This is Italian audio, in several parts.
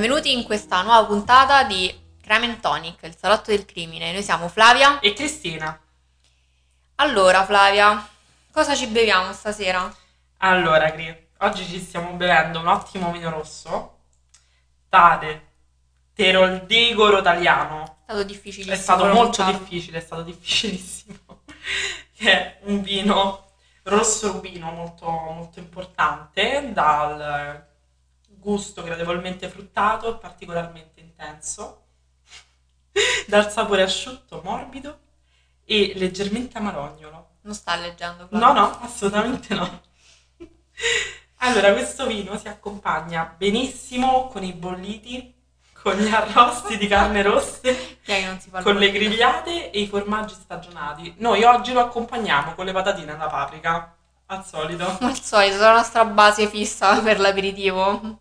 benvenuti in questa nuova puntata di Crime and Tonic, il salotto del crimine. Noi siamo Flavia. E Cristina. Allora, Flavia, cosa ci beviamo stasera? Allora, Cri, oggi ci stiamo bevendo un ottimo vino rosso. Tade, Teroldegoro italiano. È stato difficilissimo. È stato molto pronunciarlo. difficile, è stato difficilissimo. È un vino rosso rubino molto, molto importante, dal gusto gradevolmente fruttato e particolarmente intenso, dal sapore asciutto, morbido e leggermente amarognolo. Non sta leggendo, Flavia. No, no, assolutamente no. Allora, questo vino si accompagna benissimo con i bolliti, con gli arrosti di carne rosse, con le grigliate e i formaggi stagionati. Noi oggi lo accompagniamo con le patatine alla paprika, al solito. Al solito, la nostra base fissa per l'aperitivo.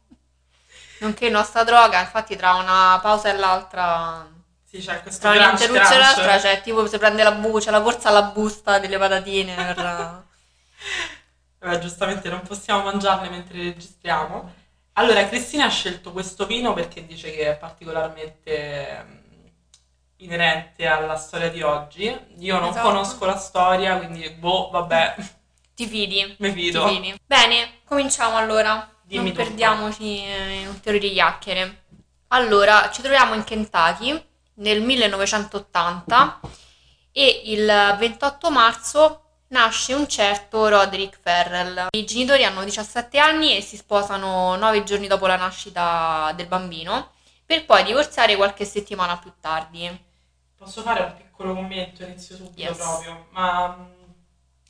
Nonché nostra droga, infatti tra una pausa e l'altra... Sì, c'è questo Tra un'interruzione e l'altra, cioè tipo se prende la buccia, la corsa alla busta delle patatine per... Vabbè, giustamente non possiamo mangiarle mentre registriamo. Allora, Cristina ha scelto questo vino perché dice che è particolarmente mm, inerente alla storia di oggi. Io non Esatto. conosco la storia, quindi boh, vabbè, Ti fidi? mi Ti fido. fidi. Bene, cominciamo allora. Dimmi non tutto. perdiamoci eh, in ulteriori chiacchiere. Allora, ci troviamo in Kentucky nel 1980 e il 28 marzo nasce un certo Roderick Ferrell. I genitori hanno 17 anni e si sposano 9 giorni dopo la nascita del bambino, per poi divorziare qualche settimana più tardi. Posso fare un piccolo commento, inizio subito Yes. proprio, ma mm,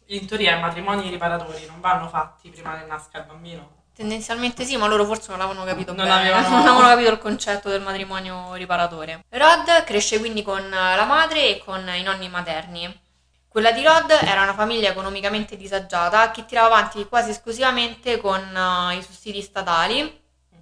in teoria i matrimoni riparatori non vanno fatti prima che nasca il bambino. Tendenzialmente sì, ma loro forse non l'avevano capito Non bene, avevano- non avevano capito il concetto del matrimonio riparatore. Rod cresce quindi con la madre e con i nonni materni. Quella di Rod era una famiglia economicamente disagiata che tirava avanti quasi esclusivamente con eh, i sussidi statali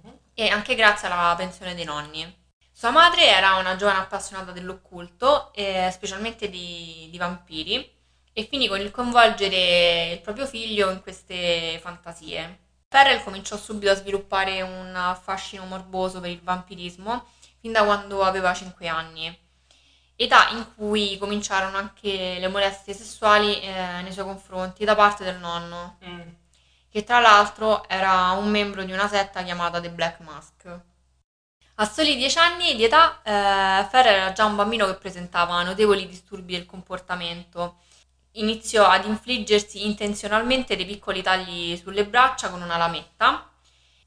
Mhm. e anche grazie alla pensione dei nonni. Sua madre era una giovane appassionata dell'occulto, e specialmente di, di vampiri, e finì con il coinvolgere il proprio figlio in queste fantasie. Ferrell cominciò subito a sviluppare un fascino morboso per il vampirismo fin da quando aveva 5 anni, età in cui cominciarono anche le molestie sessuali eh, nei suoi confronti da parte del nonno, Mm. che tra l'altro era un membro di una setta chiamata The Black Mask. A soli 10 anni di età, eh, Ferrer era già un bambino che presentava notevoli disturbi del comportamento. Iniziò ad infliggersi intenzionalmente dei piccoli tagli sulle braccia con una lametta,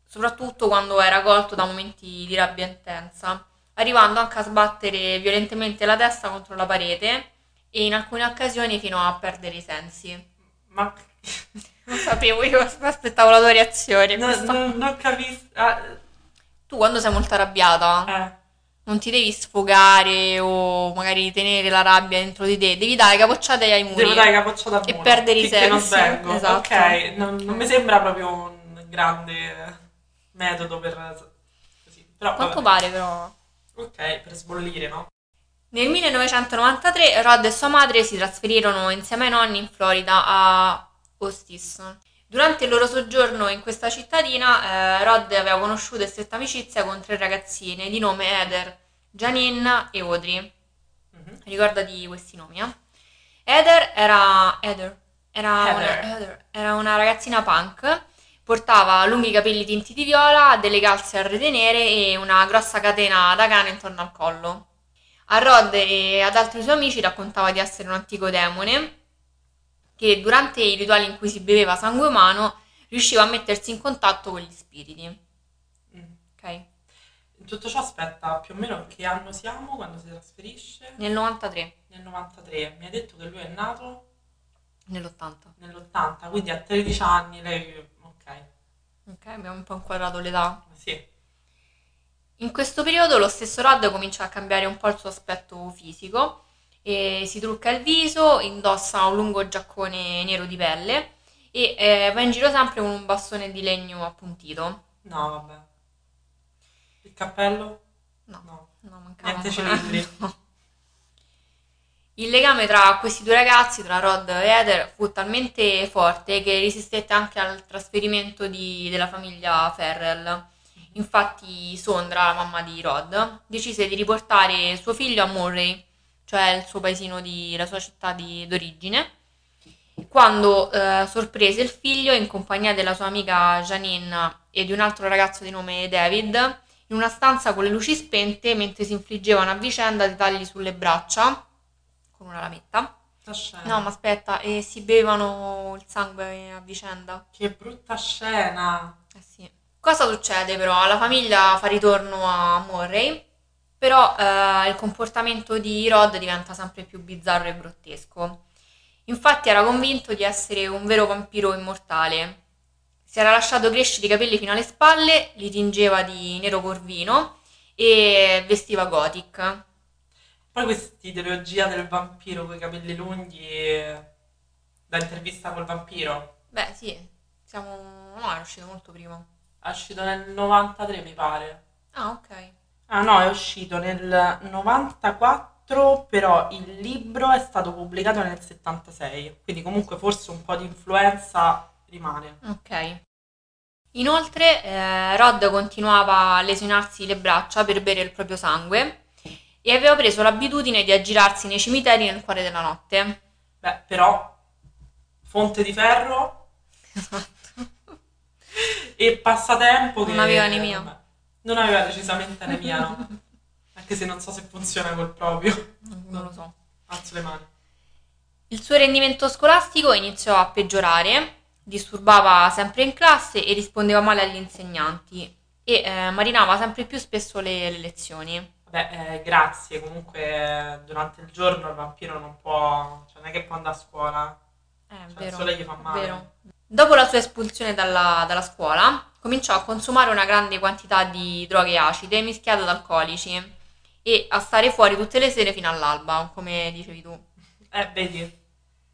soprattutto quando era colto da momenti di rabbia intensa, arrivando anche a sbattere violentemente la testa contro la parete e in alcune occasioni fino a perdere i sensi. Ma Non sapevo, io aspettavo la tua reazione. no, no, non capisco. ah, Tu quando sei molto arrabbiata eh. Non ti devi sfogare o magari tenere la rabbia dentro di te, devi dare capocciate ai muri. Devo dare capocciata al E muro, perdere i finché non sensi, svengo. esatto. Ok, non, non mi sembra proprio un grande metodo per... Così. Però, Quanto vabbè. pare però. Ok, per sbollire, no? Nel 1993 Rod e sua madre si trasferirono insieme ai nonni in Florida a Ostis. Durante il loro soggiorno in questa cittadina, eh, Rod aveva conosciuto e stretta amicizia con tre ragazzine di nome Heather, Janine e Audrey. Mhm. Ricordati questi nomi, eh? Heather era... Heather. Era, Heather. Una, Heather. era una ragazzina punk, portava lunghi capelli tinti di viola, delle calze a rete nere e una grossa catena da cane intorno al collo. A Rod e ad altri suoi amici raccontava di essere un antico demone che durante i rituali in cui si beveva sangue umano riusciva a mettersi in contatto con gli spiriti. Mm. Ok? Tutto ciò aspetta, più o meno che anno siamo quando si trasferisce? Nel 93, Nel 93. Mi ha detto che lui è nato nell'80. nell'80, quindi a 13 anni lei... Ok, Ok, abbiamo un po' inquadrato l'età. sì. In questo periodo lo stesso Rod comincia a cambiare un po' il suo aspetto fisico e si trucca il viso, indossa un lungo giaccone nero di pelle e eh, va in giro sempre con un bastone di legno appuntito. No, vabbè. Il cappello? No, No. no, mancava Niente cilindri. No. Il legame tra questi due ragazzi, tra Rod e Heather, fu talmente forte che resistette anche al trasferimento di- della famiglia Ferrell Infatti Sondra, la mamma di Rod, decise di riportare suo figlio a Murray, cioè il suo paesino, di, la sua città di, d'origine, quando eh, sorprese il figlio in compagnia della sua amica Janine e di un altro ragazzo di nome David in una stanza con le luci spente mentre si infliggevano a vicenda dei tagli sulle braccia con una lametta. Scena. No, ma aspetta, e si bevano il sangue a vicenda. Che brutta scena. Eh sì. Cosa succede però? La famiglia fa ritorno a Murray, però eh, il comportamento di Rod diventa sempre più bizzarro e grottesco. Infatti era convinto di essere un vero vampiro immortale. Si era lasciato crescere i capelli fino alle spalle, li tingeva di nero corvino e vestiva gothic. Poi questa ideologia del vampiro con i capelli lunghi eh, da intervista col vampiro. Beh, sì, siamo... no, è uscito molto prima. È uscito nel 93 mi pare. Ah, ok. Ah no, è uscito nel 94, però il libro è stato pubblicato nel 76, quindi comunque forse un po' di influenza rimane. Ok. Inoltre, eh, Rod continuava a lesionarsi le braccia per bere il proprio sangue e aveva preso l'abitudine di aggirarsi nei cimiteri nel cuore della notte. Beh, però fonte di ferro e passatempo che Non aveva anemia. Non aveva decisamente anemia, no. Anche se non so se funziona col proprio. Non lo so. Alzo le mani. Il suo rendimento scolastico iniziò a peggiorare, disturbava sempre in classe e rispondeva male agli insegnanti e eh, marinava sempre più spesso le, le lezioni. Vabbè, eh, grazie, comunque eh, durante il giorno il vampiro non può, cioè non è che può andare a scuola, Eh, cioè vero. il sole gli fa male. Vero. Dopo la sua espulsione dalla, dalla scuola, cominciò a consumare una grande quantità di droghe acide mischiate ad alcolici e a stare fuori tutte le sere fino all'alba, come dicevi tu. Eh, vedi,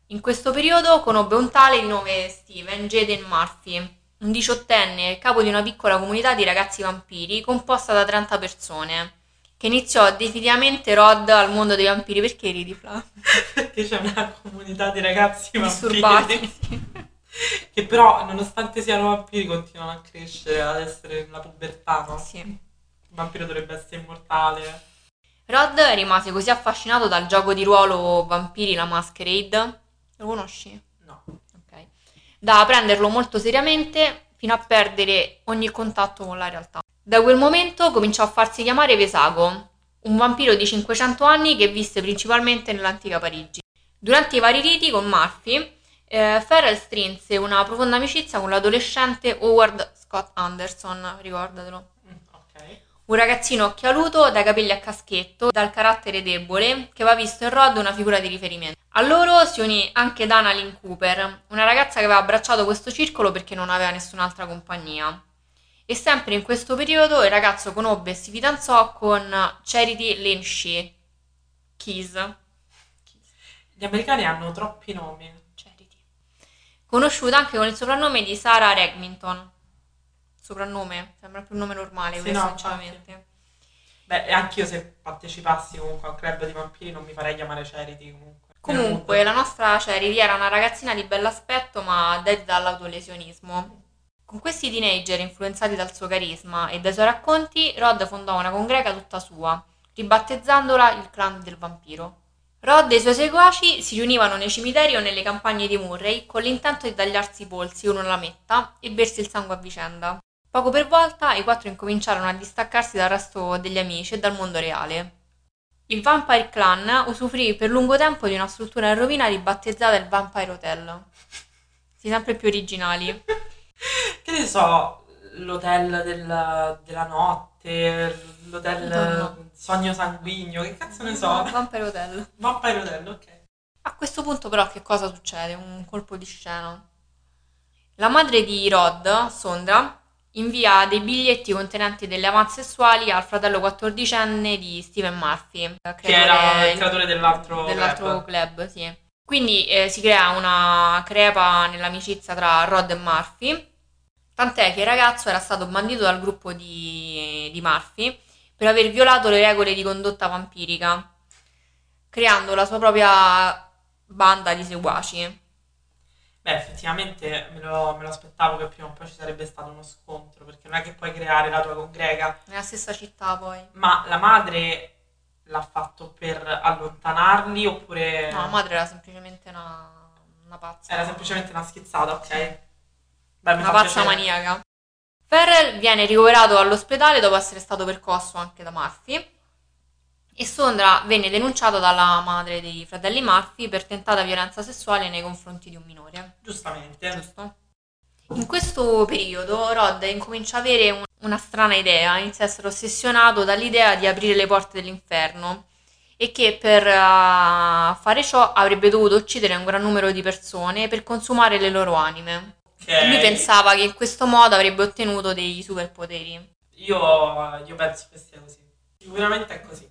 In questo periodo conobbe un tale di nome Steven Jaden Murphy, un diciottenne capo di una piccola comunità di ragazzi vampiri composta da 30 persone, che iniziò definitivamente Rod al mondo dei vampiri perché ridi, Fla? perché c'è una comunità di ragazzi vampiri Disturbati. che però nonostante siano vampiri continuano a crescere, ad essere nella pubertà, no? Sì. Il vampiro dovrebbe essere immortale. Rod rimase così affascinato dal gioco di ruolo Vampiri la Masquerade. Lo conosci? No. Ok. Da prenderlo molto seriamente fino a perdere ogni contatto con la realtà. Da quel momento cominciò a farsi chiamare Vesago, un vampiro di 500 anni che visse principalmente nell'antica Parigi. Durante i vari riti con Murphy, eh, Farrell strinse una profonda amicizia con l'adolescente Howard Scott Anderson, ricordatelo. Mm. Un ragazzino occhialuto, dai capelli a caschetto, dal carattere debole, che aveva visto in Rod una figura di riferimento. A loro si unì anche Dana Lynn Cooper, una ragazza che aveva abbracciato questo circolo perché non aveva nessun'altra compagnia. E sempre in questo periodo il ragazzo conobbe e si fidanzò con Charity Lynn Shee. Keys. Gli americani hanno troppi nomi. Conosciuta anche con il soprannome di Sarah Regminton. Soprannome, sembra più un nome normale Sì, no, sinceramente. Beh, anch'io se partecipassi comunque a un club di vampiri non mi farei chiamare Charity comunque. Comunque, la nostra Charity era una ragazzina di bell'aspetto ma dedita all'autolesionismo. Con questi teenager influenzati dal suo carisma e dai suoi racconti, Rod fondò una congrega tutta sua, ribattezzandola il clan del vampiro. Rod e i suoi seguaci si riunivano nei cimiteri o nelle campagne di Murray con l'intento di tagliarsi i polsi uno alla metta e bersi il sangue a vicenda. Poco per volta i quattro incominciarono a distaccarsi dal resto degli amici e dal mondo reale. Il Vampire Clan usufruì per lungo tempo di una struttura in rovina ribattezzata il Vampire Hotel. Si sempre più originali. Che ne so, l'hotel del- della notte, l'hotel Madonna. sogno sanguigno, che cazzo ne so? Vampire Hotel. Vampire Hotel, ok. A questo punto però che cosa succede? Un colpo di scena. La madre di Rod, Sondra, invia dei biglietti contenenti delle avanze sessuali al fratello quattordicenne di Steven Murphy, Che era il creatore dell'altro dell'altro club. club, sì. Quindi eh, si crea una crepa nell'amicizia tra Rod e Murphy, tant'è che il ragazzo era stato bandito dal gruppo di, di Murphy per aver violato le regole di condotta vampirica, creando la sua propria banda di seguaci. Beh, effettivamente me lo, me lo aspettavo che prima o poi ci sarebbe stato uno scontro, perché non è che puoi creare la tua congrega, Nella stessa città poi. ma la madre l'ha fatto per allontanarli oppure No, la madre era semplicemente una, una pazza. era semplicemente una schizzata, ok? Sì. Beh, Una pazza maniaca. Ferrell viene ricoverato all'ospedale dopo essere stato percosso anche da Murphy e Sondra venne denunciata dalla madre dei fratelli Murphy per tentata violenza sessuale nei confronti di un minore. Giustamente. Giusto? In questo periodo Rod incomincia a avere un- una strana idea, inizia a essere ossessionato dall'idea di aprire le porte dell'inferno e che per eh, fare ciò avrebbe dovuto uccidere un gran numero di persone per consumare le loro anime. Ok. E lui pensava che in questo modo avrebbe ottenuto dei superpoteri. Io, io penso che sia così. Sicuramente è così.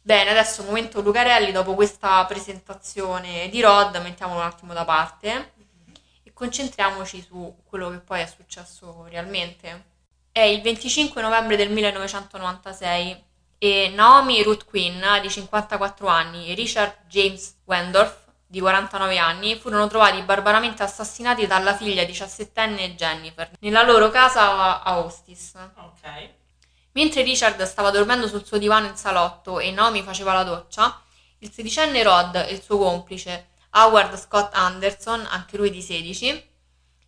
Bene, adesso momento Lucarelli, dopo questa presentazione di Rod, mettiamolo un attimo da parte e concentriamoci su quello che poi è successo realmente. È il 25 novembre del 1996 e Naomi Ruth Quinn, di 54 anni, e Richard James Wendorf, di 49 anni, furono trovati barbaramente assassinati dalla figlia diciassettenne Jennifer nella loro casa a Ostis. Ok. Mentre Richard stava dormendo sul suo divano in salotto e Naomi faceva la doccia, il sedicenne Rod e il suo complice Howard Scott Anderson, anche lui di 16,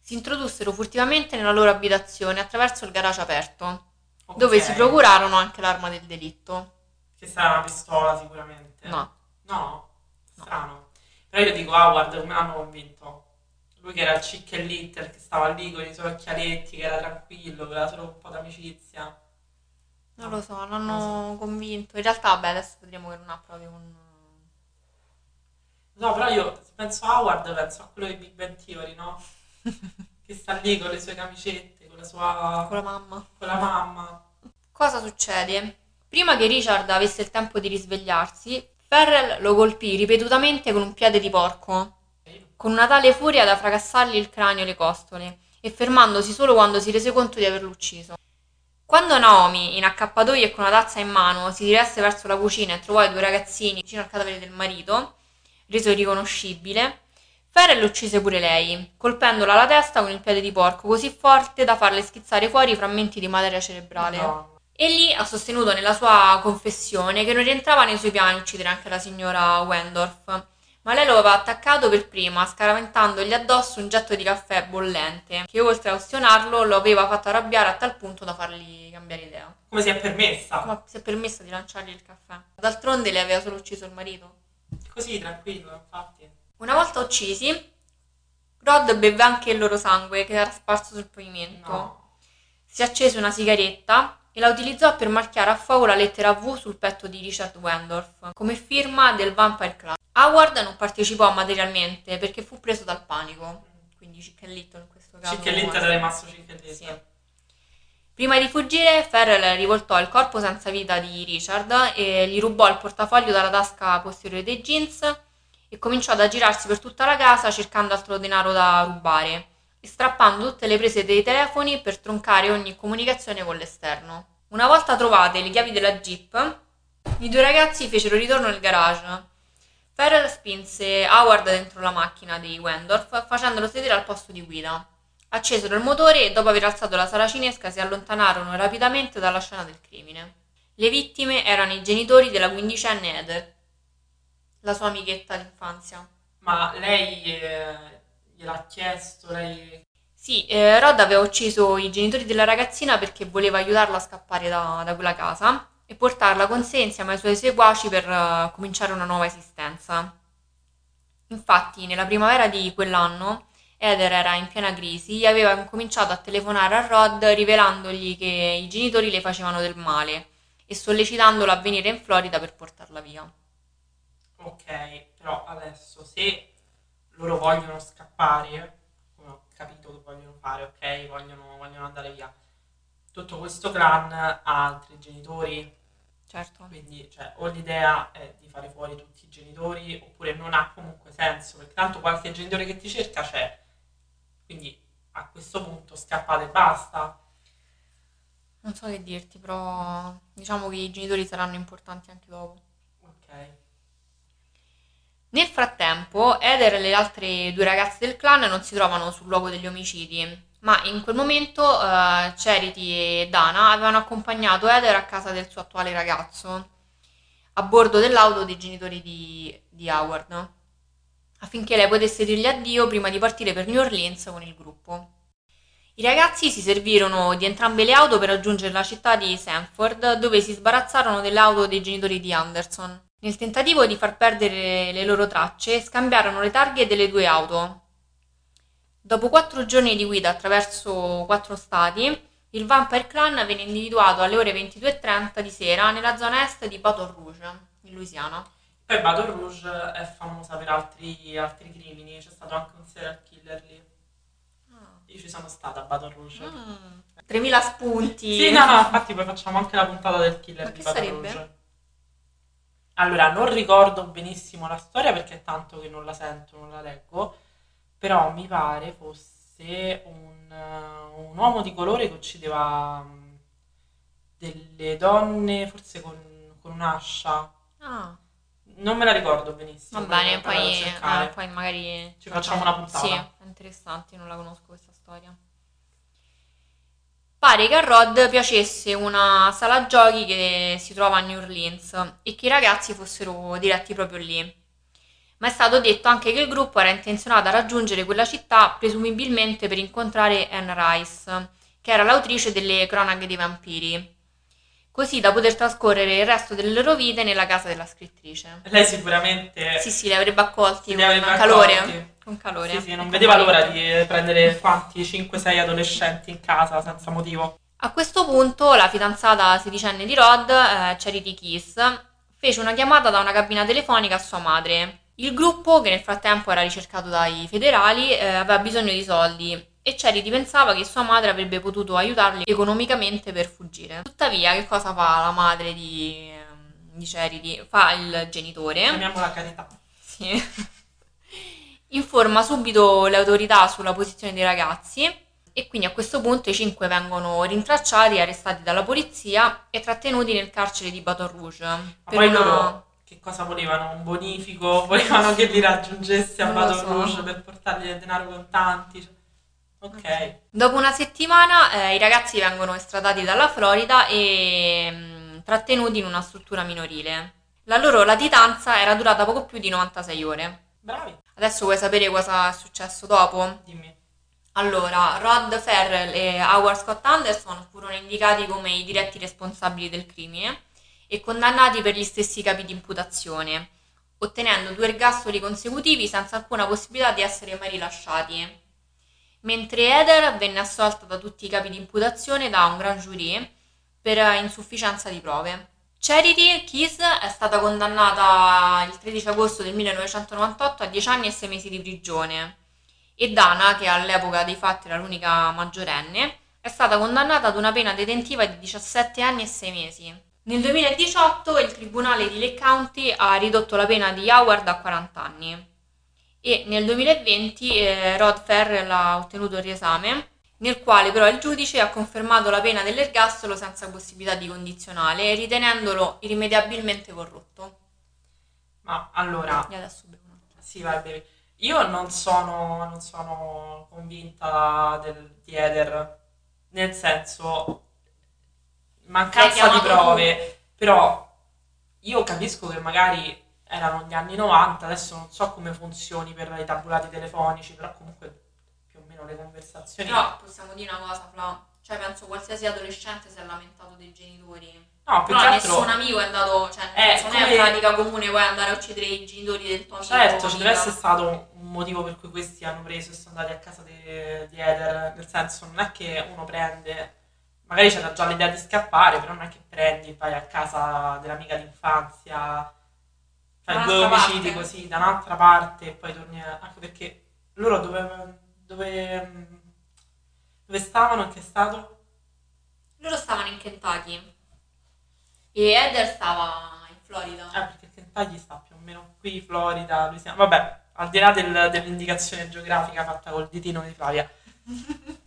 si introdussero furtivamente nella loro abitazione attraverso il garage aperto, ok. dove si procurarono anche l'arma del delitto. Che sarà una pistola sicuramente. No, No? Strano. Però io dico Howard come l'hanno convinto? Lui che era il chic e little, che stava lì con i suoi occhialetti, che era tranquillo, che aveva solo un po' d'amicizia. non lo so, l'hanno Non convinto. In realtà, beh, adesso vedremo che non ha proprio un... No, però io penso a Howard penso a quello di Big Bang Theory, no? Che sta lì con le sue camicette, con la sua... con la mamma. con la mamma. Cosa succede? Prima che Richard avesse il tempo di risvegliarsi, Ferrell lo colpì ripetutamente con un piede di porco, con una tale furia da fracassargli il cranio e le costole, e fermandosi solo quando si rese conto di averlo ucciso. Quando Naomi, in accappatoio e con una tazza in mano, si diresse verso la cucina e trovò i due ragazzini vicino al cadavere del marito, reso irriconoscibile, Ferrell uccise pure lei, colpendola alla testa con il piede di porco così forte da farle schizzare fuori i frammenti di materia cerebrale. No. Egli ha sostenuto nella sua confessione che non rientrava nei suoi piani uccidere anche la signora Wendorf, ma lei lo aveva attaccato per prima, scaraventandogli addosso un getto di caffè bollente, che oltre a ustionarlo lo aveva fatto arrabbiare a tal punto da fargli cambiare idea. Come si è permessa? Ma si è permessa di lanciargli il caffè. D'altronde le aveva solo ucciso il marito. Così, tranquillo, infatti. Una volta uccisi, Rod bevve anche il loro sangue che era sparso sul pavimento. No. Si accese una sigaretta e la utilizzò per marchiare a fuoco la lettera V sul petto di Richard Wendorf come firma del Vampire Club. Howard non partecipò materialmente perché fu preso dal panico, quindi Chicken Little in questo caso. Chick e Little è rimasto Chick Little. Sì. Prima di fuggire, Ferrell rivoltò il corpo senza vita di Richard e gli rubò il portafoglio dalla tasca posteriore dei jeans e cominciò ad aggirarsi per tutta la casa cercando altro denaro da rubare strappando tutte le prese dei telefoni per troncare ogni comunicazione con l'esterno. Una volta trovate le chiavi della Jeep, i due ragazzi fecero ritorno nel garage. Ferrell spinse Howard dentro la macchina di Wendorf facendolo sedere al posto di guida. Accesero il motore e dopo aver alzato la saracinesca si allontanarono rapidamente dalla scena del crimine. Le vittime erano i genitori della quindicenne Heather, la sua amichetta d'infanzia. Ma lei eh, gliel'ha chiesto, lei... Sì, eh, Rod aveva ucciso i genitori della ragazzina perché voleva aiutarla a scappare da, da quella casa e portarla con sé insieme ai suoi seguaci per eh, cominciare una nuova esistenza. Infatti, nella primavera di quell'anno, Heather era in piena crisi e aveva incominciato a telefonare a Rod rivelandogli che i genitori le facevano del male e sollecitandolo a venire in Florida per portarla via. Ok, però adesso se loro vogliono scappare, come ho capito che vogliono fare, ok? Vogliono, vogliono andare via. Tutto questo clan ha altri genitori, Certo. quindi cioè, o l'idea è di fare fuori tutti i genitori oppure non ha comunque senso, perché tanto qualche genitore che ti cerca c'è. Quindi a questo punto scappate e basta. Non so che dirti, però diciamo che i genitori saranno importanti anche dopo. Ok. Nel frattempo, Eder e le altre due ragazze del clan non si trovano sul luogo degli omicidi, ma in quel momento eh, Charity e Dana avevano accompagnato Eder a casa del suo attuale ragazzo, a bordo dell'auto dei genitori di, di Howard, affinché lei potesse dirgli addio prima di partire per New Orleans con il gruppo. I ragazzi si servirono di entrambe le auto per raggiungere la città di Sanford, dove si sbarazzarono delle auto dei genitori di Anderson. Nel tentativo di far perdere le loro tracce, scambiarono le targhe delle due auto. Dopo quattro giorni di guida attraverso quattro stati, il Vampire Clan venne individuato alle ore 22.30 di sera nella zona est di Baton Rouge, in Louisiana. Poi Baton Rouge è famosa per altri, altri crimini, c'è stato anche un serial killer lì. Io ci sono stata a Baton Rouge. Mm. 3000 spunti. Sì, no, no, infatti poi facciamo anche la puntata del killer Ma di Baton sarebbe? Rouge. Allora, non ricordo benissimo la storia perché è tanto che non la sento, non la leggo, però mi pare fosse un, eh, un uomo di colore che uccideva mm, delle donne, forse con, con un'ascia. Ah, Non me la ricordo benissimo. va bene, poi, eh, poi magari Ci facciamo una puntata. Sì, è interessante, non la conosco questa storia. Pare che a Rod piacesse una sala giochi che si trova a New Orleans e che i ragazzi fossero diretti proprio lì. Ma è stato detto anche che il gruppo era intenzionato a raggiungere quella città presumibilmente per incontrare Anne Rice, che era l'autrice delle cronache dei vampiri, così da poter trascorrere il resto delle loro vite nella casa della scrittrice. Lei sicuramente Sì, sì, li avrebbe accolti con calore. accolti. Con calore. Sì, sì, non vedeva l'ora di prendere quanti 5-6 adolescenti in casa senza motivo. A questo punto la fidanzata sedicenne di Rod, eh, Charity Kiss, fece una chiamata da una cabina telefonica a sua madre. Il gruppo, che nel frattempo era ricercato dai federali, eh, aveva bisogno di soldi e Charity pensava che sua madre avrebbe potuto aiutarli economicamente per fuggire. Tuttavia, che cosa fa la madre di, di Charity? Fa il genitore. Chiamiamola carità. Sì. Informa subito le autorità sulla posizione dei ragazzi e quindi a questo punto i cinque vengono rintracciati, arrestati dalla polizia e trattenuti nel carcere di Baton Rouge. Ma poi una- loro che cosa volevano? Un bonifico? Volevano che li raggiungesse a Baton so. Rouge per portargli del denaro contanti? Ok. Dopo una settimana eh, i ragazzi vengono estradati dalla Florida e mh, trattenuti in una struttura minorile. La loro latitanza era durata poco più di 96 ore. Bravi, Adesso vuoi sapere cosa è successo dopo? dimmi. Allora, Rod Ferrell e Howard Scott Anderson furono indicati come i diretti responsabili del crimine e condannati per gli stessi capi di imputazione, ottenendo due ergastoli consecutivi senza alcuna possibilità di essere mai rilasciati. Mentre Heather venne assolta da tutti i capi di imputazione da un grand jury per insufficienza di prove. Charity Keys è stata condannata il 13 agosto del 1998 a 10 anni e 6 mesi di prigione. E Dana, che all'epoca dei fatti era l'unica maggiorenne, è stata condannata ad una pena detentiva di 17 anni e 6 mesi. Nel 2018 il tribunale di Lake County ha ridotto la pena di Howard a 40 anni. E nel 2020 eh, Rod Ferrell ha ottenuto il riesame, nel quale però il giudice ha confermato la pena dell'ergastolo senza possibilità di condizionale, ritenendolo irrimediabilmente corrotto. Ma allora, E adesso bevo sì, vai, bevi. Io non sono, non sono convinta del, di Eder, nel senso, mancanza di prove, però io capisco che magari erano gli anni 90, adesso non so come funzioni per i tabulati telefonici, però comunque le conversazioni... Però possiamo dire una cosa, Fla. Cioè, penso qualsiasi adolescente si è lamentato dei genitori. No, più Però che altro... nessun amico è andato, cioè, Eh, non è come- pratica comune poi andare a uccidere i genitori del tuo amico. Certo, ci deve essere stato un motivo per cui questi hanno preso e sono andati a casa di, di Eder, nel senso non è che uno prende, magari c'era già l'idea di scappare, però non è che prendi, vai a casa dell'amica d'infanzia, fai due omicidi così da un'altra parte e poi torni, a- anche perché loro dove, dove, dove stavano, in che stato? Loro stavano in Kentucky. E Eder stava in Florida. Ah, perché Kentucky sta più o meno qui, Florida, Louisiana, vabbè, al di là del- dell'indicazione geografica fatta col ditino di Flavia.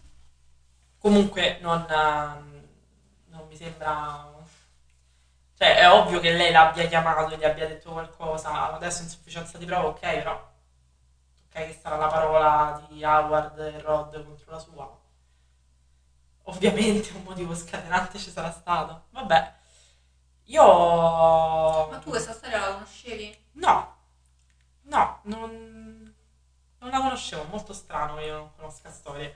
Comunque non, ehm, non mi sembra Cioè, è ovvio che lei l'abbia chiamato e gli abbia detto qualcosa. Adesso insufficienza di prova, ok, però. Che sarà la parola di Howard e Rod contro la sua. Ovviamente un motivo scatenante ci sarà stato. Vabbè. Io. Ma tu questa storia la conoscevi? No, no, non, non la conoscevo. Molto strano che io non conosca storie.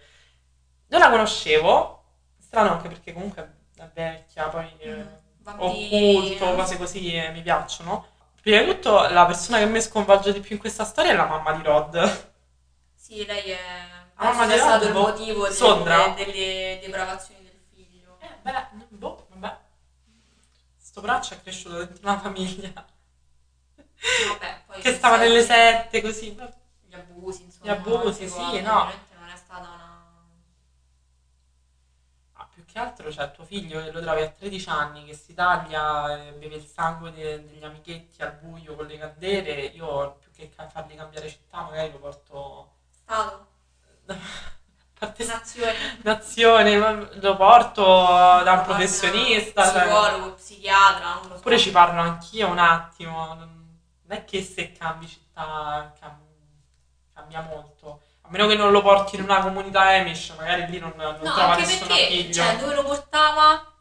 Non la conoscevo. Strano anche perché comunque è vecchia, poi. eh, Mm, vampiri. occulto, cose così eh, mi piacciono. Prima di tutto, la persona che mi sconvolge di più in questa storia è la mamma di Rod. Sì, lei è... Ah, ma penso sia di stato il Rod, boh, motivo delle- Sondra? delle depravazioni del figlio. Eh, beh, boh, vabbè. Sto braccio è cresciuto dentro una famiglia Vabbè, poi che stava nelle sette, così. Gli abusi, insomma. Gli abusi, sì, no. Non è stata una... Più che altro c'è tuo figlio che lo trovi a 13 anni che si taglia e beve il sangue de- degli amichetti al buio con le candele. Io più che ca- fargli cambiare città, magari lo porto. Stato? Parte Nazione? nazione, lo porto da un professionista. cioè- Psicologo, psichiatra, non lo so. Oppure ci parlo anch'io un attimo. Non non è che se cambi città cam- cambia molto. A meno che non lo porti in una comunità Amish, magari lì non, non No, trova anche nessun perché, appiglio. cioè, dove lo portava,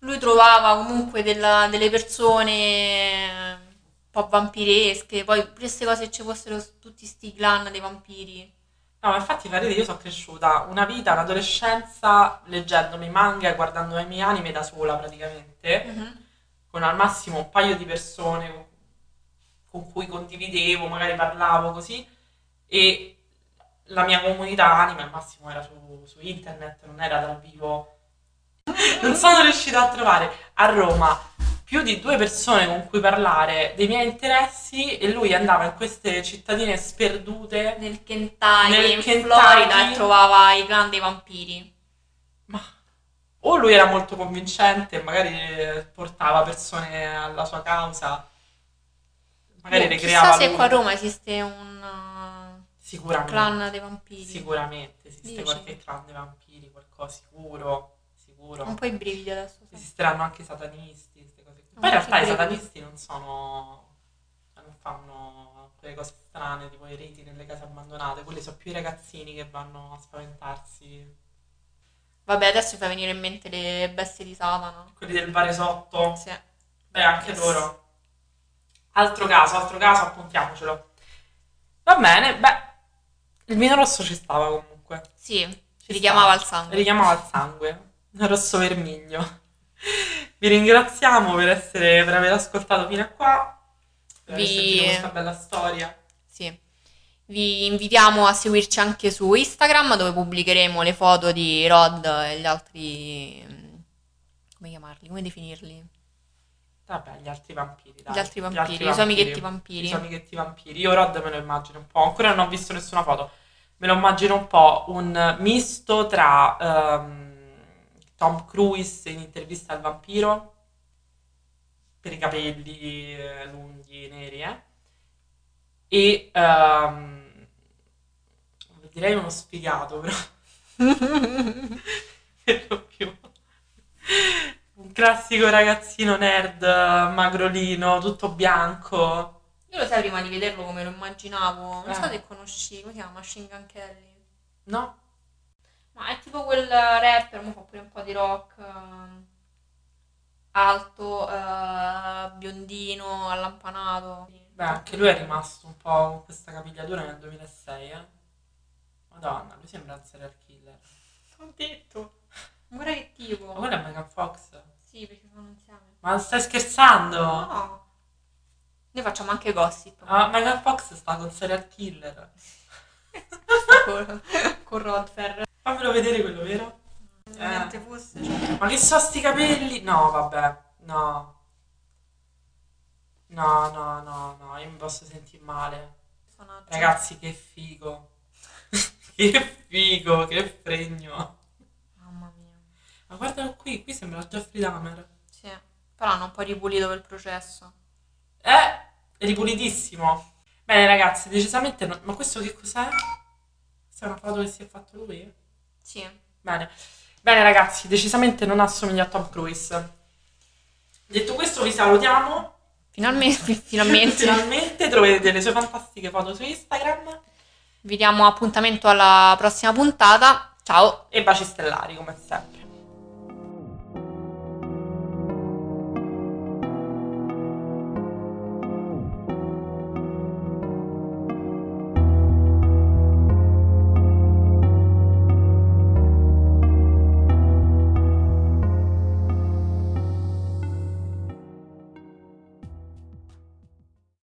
lui trovava comunque della- delle persone un po' vampiresche, poi queste cose ci fossero tutti sti clan dei vampiri. No, ma infatti, Faride, io sono cresciuta una vita, un'adolescenza, leggendomi manga e guardando i miei anime da sola praticamente, Mhm. con al massimo un paio di persone con cui condividevo, magari parlavo così, e la mia comunità anime al massimo era su, su internet, non era dal vivo. Non sono riuscita a trovare a Roma più di due persone con cui parlare dei miei interessi e lui andava in queste cittadine sperdute Nel Kentucky, Nel in Kentucky. Florida, e trovava i clan dei vampiri. Ma o lui era molto convincente, magari eh, portava persone alla sua causa, magari Boh, le creava se lui. qua a Roma esiste un Sicuramente, clan dei vampiri. sicuramente esiste Dici? qualche clan dei vampiri, qualcosa sicuro, sicuro. Un po' i brividi adesso. sì. Esisteranno anche i satanisti, queste cose. Poi in realtà i satanisti non sono, cioè non fanno quelle cose strane, tipo i riti nelle case abbandonate, quelli sono più i ragazzini che vanno a spaventarsi, Vabbè, adesso mi fa venire in mente le bestie di Satana. quelli del Varesotto. Sì. Beh, anche Yes. loro. Altro caso, altro caso, appuntiamocelo. Va bene, beh, il vino rosso ci stava comunque. Sì, Ci richiamava al sangue. Richiamava il sangue. Rosso vermiglio. Vi ringraziamo per, essere, per aver ascoltato fino a qua. Per Vi- questa bella storia. Sì. Vi invitiamo a seguirci anche su Instagram dove pubblicheremo le foto di Rod e gli altri... mm, come chiamarli? Come definirli? Vabbè, gli altri vampiri, dai. Gli altri vampiri, i suoi amichetti vampiri. I suoi amichetti vampiri. Io Rod me lo immagino un po'. Ancora non ho visto nessuna foto. Me lo immagino un po' un misto tra ehm, Tom Cruise in intervista al vampiro, per i capelli eh, lunghi, neri, eh, e ehm, direi uno sfigato, però per lo più. Classico ragazzino nerd, magrolino, tutto bianco. Io lo sai prima di vederlo come lo immaginavo. Non Eh. so se conosci, come si chiama? Machine Gun Kelly. No? Ma è tipo quel rapper, mo fa pure un po' di rock. ehm, Alto, eh, biondino, allampanato. Beh, anche lui è rimasto un po' con questa capigliatura nel 2006, eh. Madonna, lui sembra un serial killer. Ho detto. Guarda che tipo. Ma quello è Megan Fox. Sì, perché sono insieme. Ma stai scherzando? No. Noi facciamo anche gossip. Ah, Megan Fox sta con serial killer. con, con Rodfer. Fammelo vedere quello, vero? Niente fosse. cioè. Ma che so sti capelli? No, vabbè, no. No, no, no, no, io mi posso sentire male. personaggio. Ragazzi, che figo. che figo, che fregno. Ma guardalo qui, qui sembra Jeffrey Dahmer. Sì. Però hanno un po' ripulito per il processo. Eh, è ripulitissimo. Bene, ragazzi, decisamente no- Ma questo che cos'è? Questa è una foto che si è fatto lui? Sì. Bene. Bene, ragazzi, decisamente non assomiglia a Tom Cruise. Detto questo, vi salutiamo. Finalmente, finalmente. Finalmente troverete le sue fantastiche foto su Instagram. Vi diamo appuntamento alla prossima puntata. Ciao! E baci stellari, come sempre.